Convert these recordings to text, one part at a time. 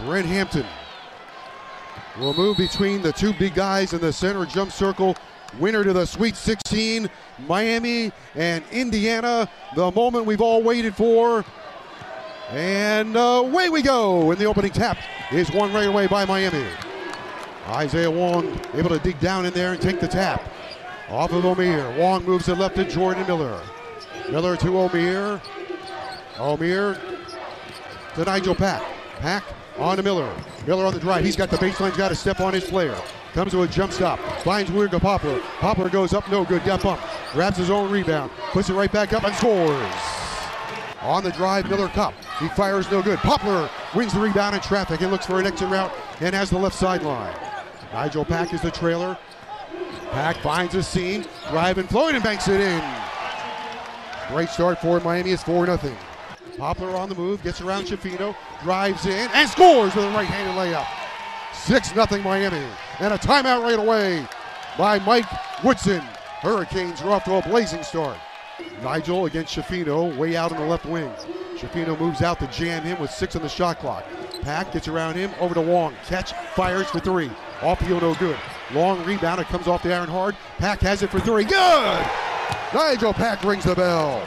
Brent Hampton will move between the two big guys in the center jump circle. Winner to the Sweet 16, Miami and Indiana. The moment we've all waited for. And uh, away we go. And the opening tap is one right away by Miami. Isaiah Wong able to dig down in there and take the tap. Off of Omier. Wong moves it left to Jordan Miller. Miller to Omier. Omier to Nijel Pack. Pack on to Miller. Miller on the drive. He's got the baseline, He's got to step on his player. Comes to a jump stop. Finds Wooga Poplar. Poplar goes up, no good. Got bumped. Grabs his own rebound. Puts it right back up and scores. On the drive, Miller Kopp. He fires no good. Poplar wins the rebound in traffic and looks for an exit route and has the left sideline. Nijel Pack is the trailer. Pack finds a seam. Driving Floyd and banks it in. Great start for Miami. It's 4 0. Poplar on the move, gets around Schifino, drives in, and scores with a right-handed layup. 6-0 Miami. And a timeout right away by Mike Woodson. Hurricanes are off to a blazing start. Nijel against Schifino, way out on the left wing. Schifino moves out to jam him with six on the shot clock. Pack gets around him, over to Wong. Catch, fires for three. Off heel, no good. Long rebound, it comes off the iron hard. Pack has it for three. Good! Nijel Pack rings the bell.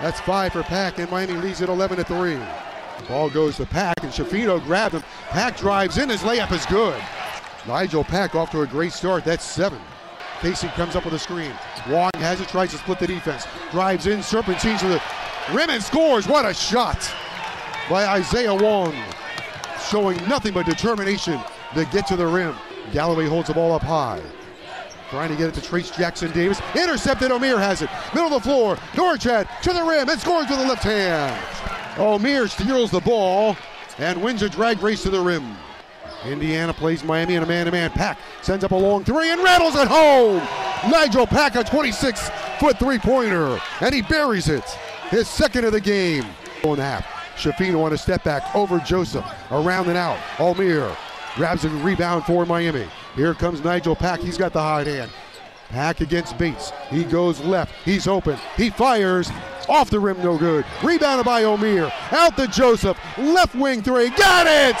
That's five for Pack, and Miami leads it 11 to 3. Ball goes to Pack, and Schifino grabs him. Pack drives in, his layup is good. Nijel Pack off to a great start. That's seven. Casey comes up with a screen. Wong has it, tries to split the defense. Drives in, serpentines to the rim and scores. What a shot by Isaiah Wong. Showing nothing but determination to get to the rim. Galloway holds the ball up high. Trying to get it to Trayce Jackson Davis. Intercepted. Omier has it. Middle of the floor. Norchad to the rim and scores with the left hand. Omier steals the ball and wins a drag race to the rim. Indiana plays Miami in a man-to-man. Pack sends up a long three and rattles it home. Nijel Pack a 26-foot three-pointer, and he buries it. His second of the game. And a half. Schifino on a step back over Joseph. Around and out. Omier grabs a rebound for Miami. Here comes Nijel Pack. He's got the hot hand. Pack against Bates. He goes left. He's open. He fires. Off the rim, no good. Rebounded by Omier. Out to Joseph. Left wing three. Got it!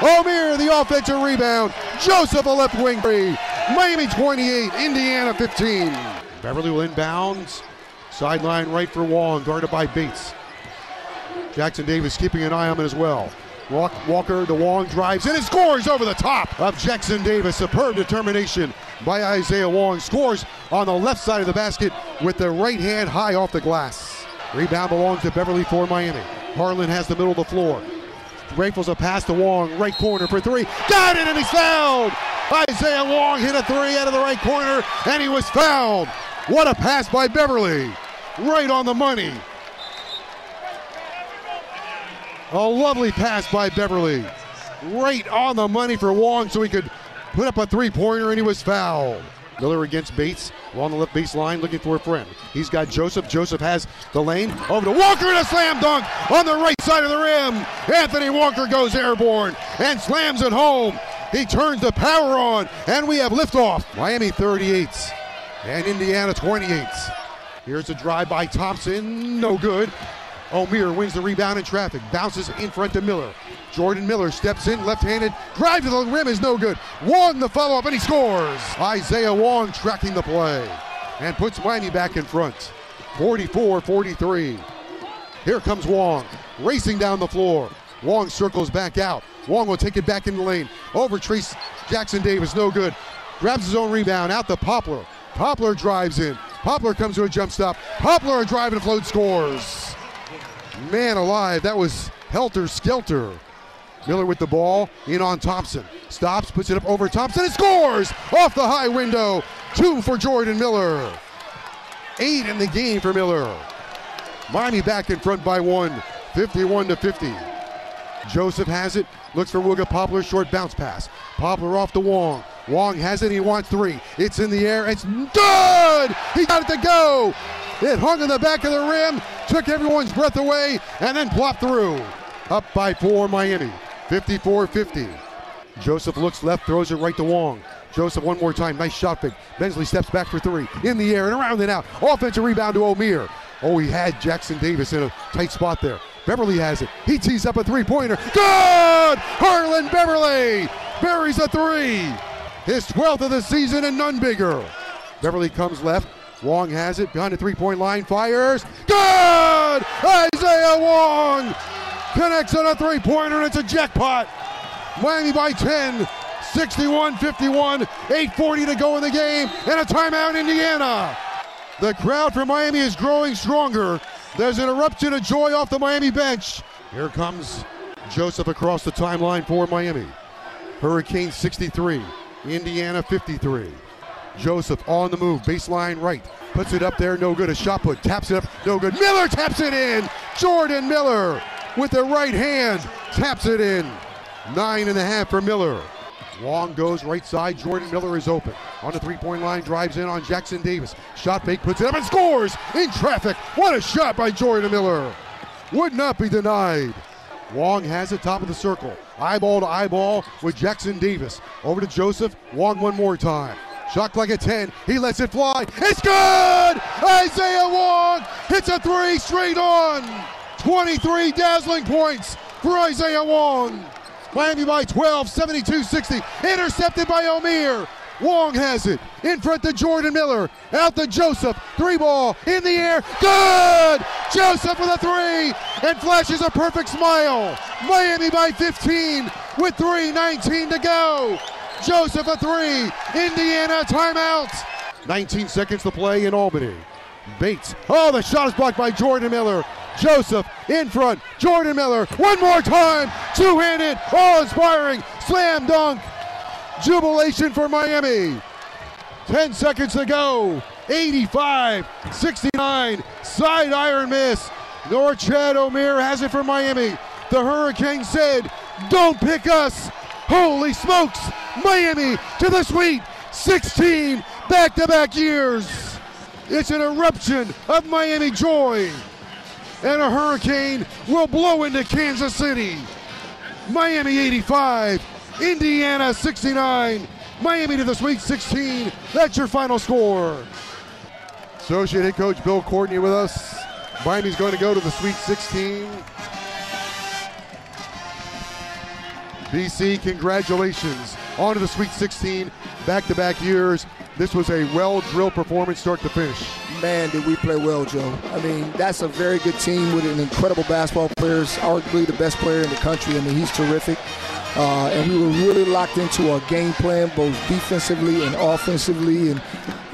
Omier, the offensive rebound. Joseph, a left wing three. Miami 28, Indiana 15. Beverly will inbounds. Sideline right for Wong, guarded by Bates. Jackson Davis keeping an eye on him as well. Walk, Walker, the Wong drives and scores over the top of Jackson Davis. Superb determination by Isaiah Wong. Scores on the left side of the basket with the right hand high off the glass. Rebound belongs to Beverly for Miami. Harlond has the middle of the floor. Rifles a pass to Wong, right corner for three. Got it, and he's fouled. Isaiah Wong hit a three out of the right corner, and he was fouled. What a pass by Beverly. Right on the money. A lovely pass by Beverly. Right on the money for Wong so he could put up a three pointer, and he was fouled. Miller against Bates along the left baseline looking for a friend. He's got Joseph. Joseph has the lane over to Walker and a slam dunk on the right side of the rim. Anthony Walker goes airborne and slams it home. He turns the power on and we have liftoff. Miami 38 and Indiana 28. Here's a drive by Thompson. No good. Omier wins the rebound in traffic. Bounces in front to Miller. Jordan Miller steps in left-handed. Drive to the rim is no good. Wong the follow-up and he scores. Isaiah Wong tracking the play and puts Miami back in front. 44-43. Here comes Wong racing down the floor. Wong circles back out. Wong will take it back in the lane. Over Trayce Jackson Davis, no good. Grabs his own rebound out the Poplar. Poplar drives in. Poplar comes to a jump stop. Poplar a drive and float scores. Man alive, that was helter skelter. Miller with the ball in on Thompson. Stops, puts it up over Thompson and scores off the high window. Two for Jordan Miller. Eight in the game for Miller. Miami back in front by one, 51 to 50. Joseph has it, looks for Wooga Poplar, short bounce pass. Poplar off to Wong. Wong has it, he wants three. It's in the air, it's good! He got it to go! It hung in the back of the rim, took everyone's breath away, and then plopped through. Up by four, Miami, 54 50. Joseph looks left, throws it right to Wong. Joseph one more time, nice shot fake. Bensley steps back for three, in the air and around and out. Offensive rebound to Omier. Oh, he had Jackson Davis in a tight spot there. Beverly has it. He tees up a three pointer. Good! Harlond Beverly buries a three. His 12th of the season and none bigger. Beverly comes left. Wong has it behind the three point line. Fires. Good! Isaiah Wong connects on a three pointer and it's a jackpot. Miami by 10. 61 51. 8.40 to go in the game. And a timeout, Indiana. The crowd for Miami is growing stronger. There's an eruption of joy off the Miami bench. Here comes Joseph across the timeline for Miami. Hurricane 63, Indiana 53. Joseph on the move, baseline right, puts it up there, no good. A shot put, taps it up, no good. Miller taps it in. Jordan Miller with the right hand taps it in. Nine and a half for Miller. Wong goes right side. Jordan Miller is open. On the three point line, drives in on Jackson Davis. Shot fake, puts it up and scores in traffic. What a shot by Jordan Miller. Would not be denied. Wong has it top of the circle. Eyeball to eyeball with Jackson Davis. Over to Joseph. Wong one more time. Shot like a 10. He lets it fly. It's good! Isaiah Wong hits a three straight on. 23 dazzling points for Isaiah Wong. Miami by 12, 72 60. Intercepted by Omier. Wong has it in front to Jordan Miller. Out to Joseph. Three ball in the air. Good! Joseph with a three and flashes a perfect smile. Miami by 15 with 3.19 to go. Joseph a three. Indiana timeout. 19 seconds to play in Albany. Bates. Oh, the shot is blocked by Jordan Miller. Joseph in front. Jordan Miller. One more time. Two handed. All inspiring. Slam dunk. Jubilation for Miami. 10 seconds to go. 85 69. Side iron miss. Norchad Omier has it for Miami. The Hurricane said, Don't pick us. Holy smokes. Miami to the Sweet 16 back to back years. It's an eruption of Miami joy. And a hurricane will blow into Kansas City. Miami 85, Indiana 69. Miami to the Sweet 16. That's your final score. Associate head coach Bill Courtney with us. Miami's going to go to the Sweet 16. BC, congratulations. On to the Sweet 16, back to back years. This was a well drilled performance, start to finish. Man, did we play well, Joe. I mean, that's a very good team with an incredible basketball player, arguably the best player in the country. I mean, he's terrific. Uh, and we were really locked into our game plan, both defensively and offensively. And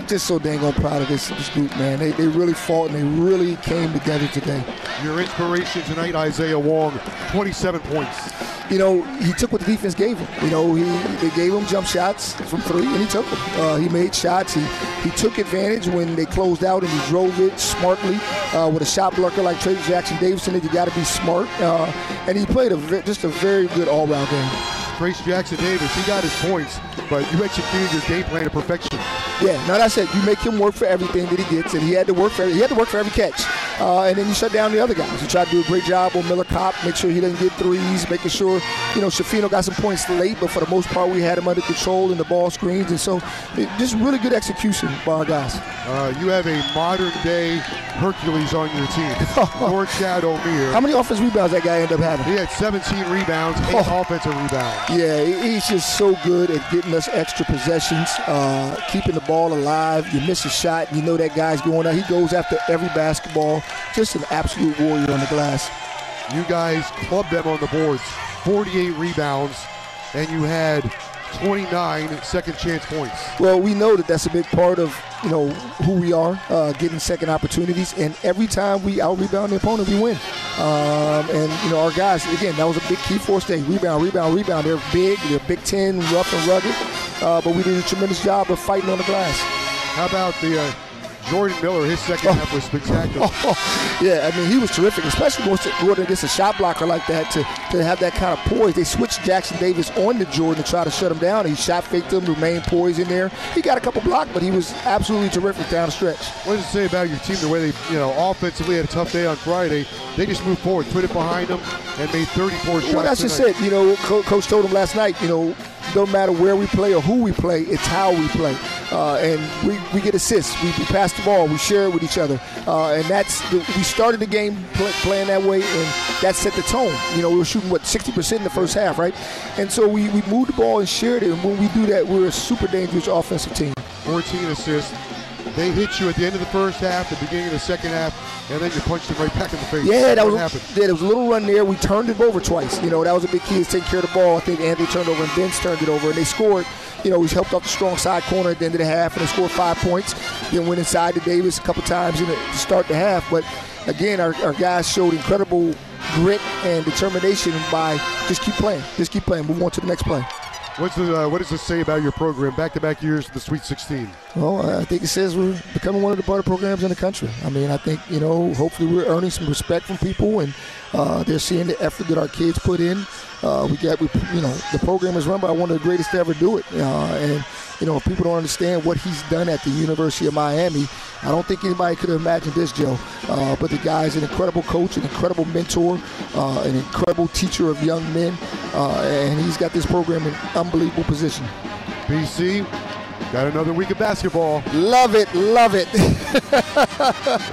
I'm just so dang on proud of this, this group, man. They, they really fought and they really came together today. Your inspiration tonight, Isaiah Wong, 27 points. You know, he took what the defense gave him. You know, he they gave him jump shots from three, and he took them. Uh, he made shots. He he took advantage when they closed out, and he drove it smartly uh, with a shot blocker like Trey Jackson Davidson. You got to be smart, uh, and he played a just a very good all-round game. Trayce Jackson Davis, he got his points, but you executed your game plan to perfection. Yeah, now that's it. You make him work for everything that he gets, and he had to work for he had to work for every catch. Uh, and then you shut down the other guys. You try to do a great job on Miller Kopp, make sure he doesn't get threes, making sure, you know, Schifino got some points late, but for the most part, we had him under control in the ball screens. And so, it, just really good execution by our guys. Uh, you have a modern day Hercules on your team. Norchad Omier. How many offensive rebounds that guy ended up having? He had 17 rebounds, eight oh. offensive rebounds. Yeah, he's just so good at getting us extra possessions, uh, keeping the ball alive. You miss a shot, you know that guy's going out. He goes after every basketball. Just an absolute warrior on the glass. You guys clubbed them on the boards. 48 rebounds, and you had 29 second chance points. Well, we know that that's a big part of you know who we are, uh, getting second opportunities, and every time we out rebound the opponent, we win. Um, and you know our guys, again, that was a big key for us. They rebound, rebound, rebound. They're big, they're Big Ten, rough and rugged, uh, but we did a tremendous job of fighting on the glass. How about the uh, Jordan Miller, his second oh. half was spectacular. Oh, yeah, I mean, he was terrific, especially going against a shot blocker like that to, to have that kind of poise. They switched Jackson Davis on to Jordan to try to shut him down. He shot faked him, remained poised in there. He got a couple blocks, but he was absolutely terrific down the stretch. What does it say about your team, the way they, you know, offensively had a tough day on Friday? They just moved forward, put it behind them, and made 34 shots. Well, that's tonight. just it. You know, Coach told him last night, you know, no matter where we play or who we play, it's how we play. Uh, and we, we get assists. We, we, pass the ball. We share it with each other. Uh, and that's the, we started the game play, playing that way, and that set the tone. You know, we were shooting what 60% in the first half, right? And so we, we moved the ball and shared it. And when we do that, we're a super dangerous offensive team. 14 assists. They hit you at the end of the first half, the beginning of the second half, and then you punched them right back in the face. Yeah, that what was happened. yeah, there was a little run there. We turned it over twice. You know, that was a big key is taking care of the ball. I think Anthony turned over and Vince turned it over, and they scored. You know, we helped off the strong side corner at the end of the half, and they scored five points. Then went inside to Davis a couple times in the, to start the half. But again, our, our guys showed incredible grit and determination by just keep playing, just keep playing. Move on to the next play. What's the, uh, what does this say about your program? Back-to-back years, the Sweet 16. Well, I think it says we're becoming one of the better programs in the country. I mean, I think you know, hopefully, we're earning some respect from people, and uh, they're seeing the effort that our kids put in. Uh, we got, we, you know, the program is run by one of the greatest to ever do it, uh, and you know, if people don't understand what he's done at the University of Miami, I don't think anybody could have imagined this, Joe. Uh, but the guy's an incredible coach, an incredible mentor, uh, an incredible teacher of young men, uh, and he's got this program in unbelievable position. BC, got another week of basketball. Love it, love it.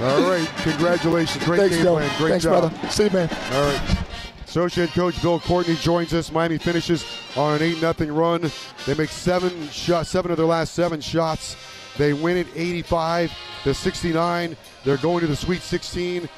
All right, congratulations. Great Thanks, game Joe. plan. Great Thanks, job. brother. See you, man. All right. Associate coach Bill Courtney joins us. Miami finishes on an 8 0 run. They make seven shots, seven of their last seven shots. They win it 85 to 69. They're going to the Sweet 16.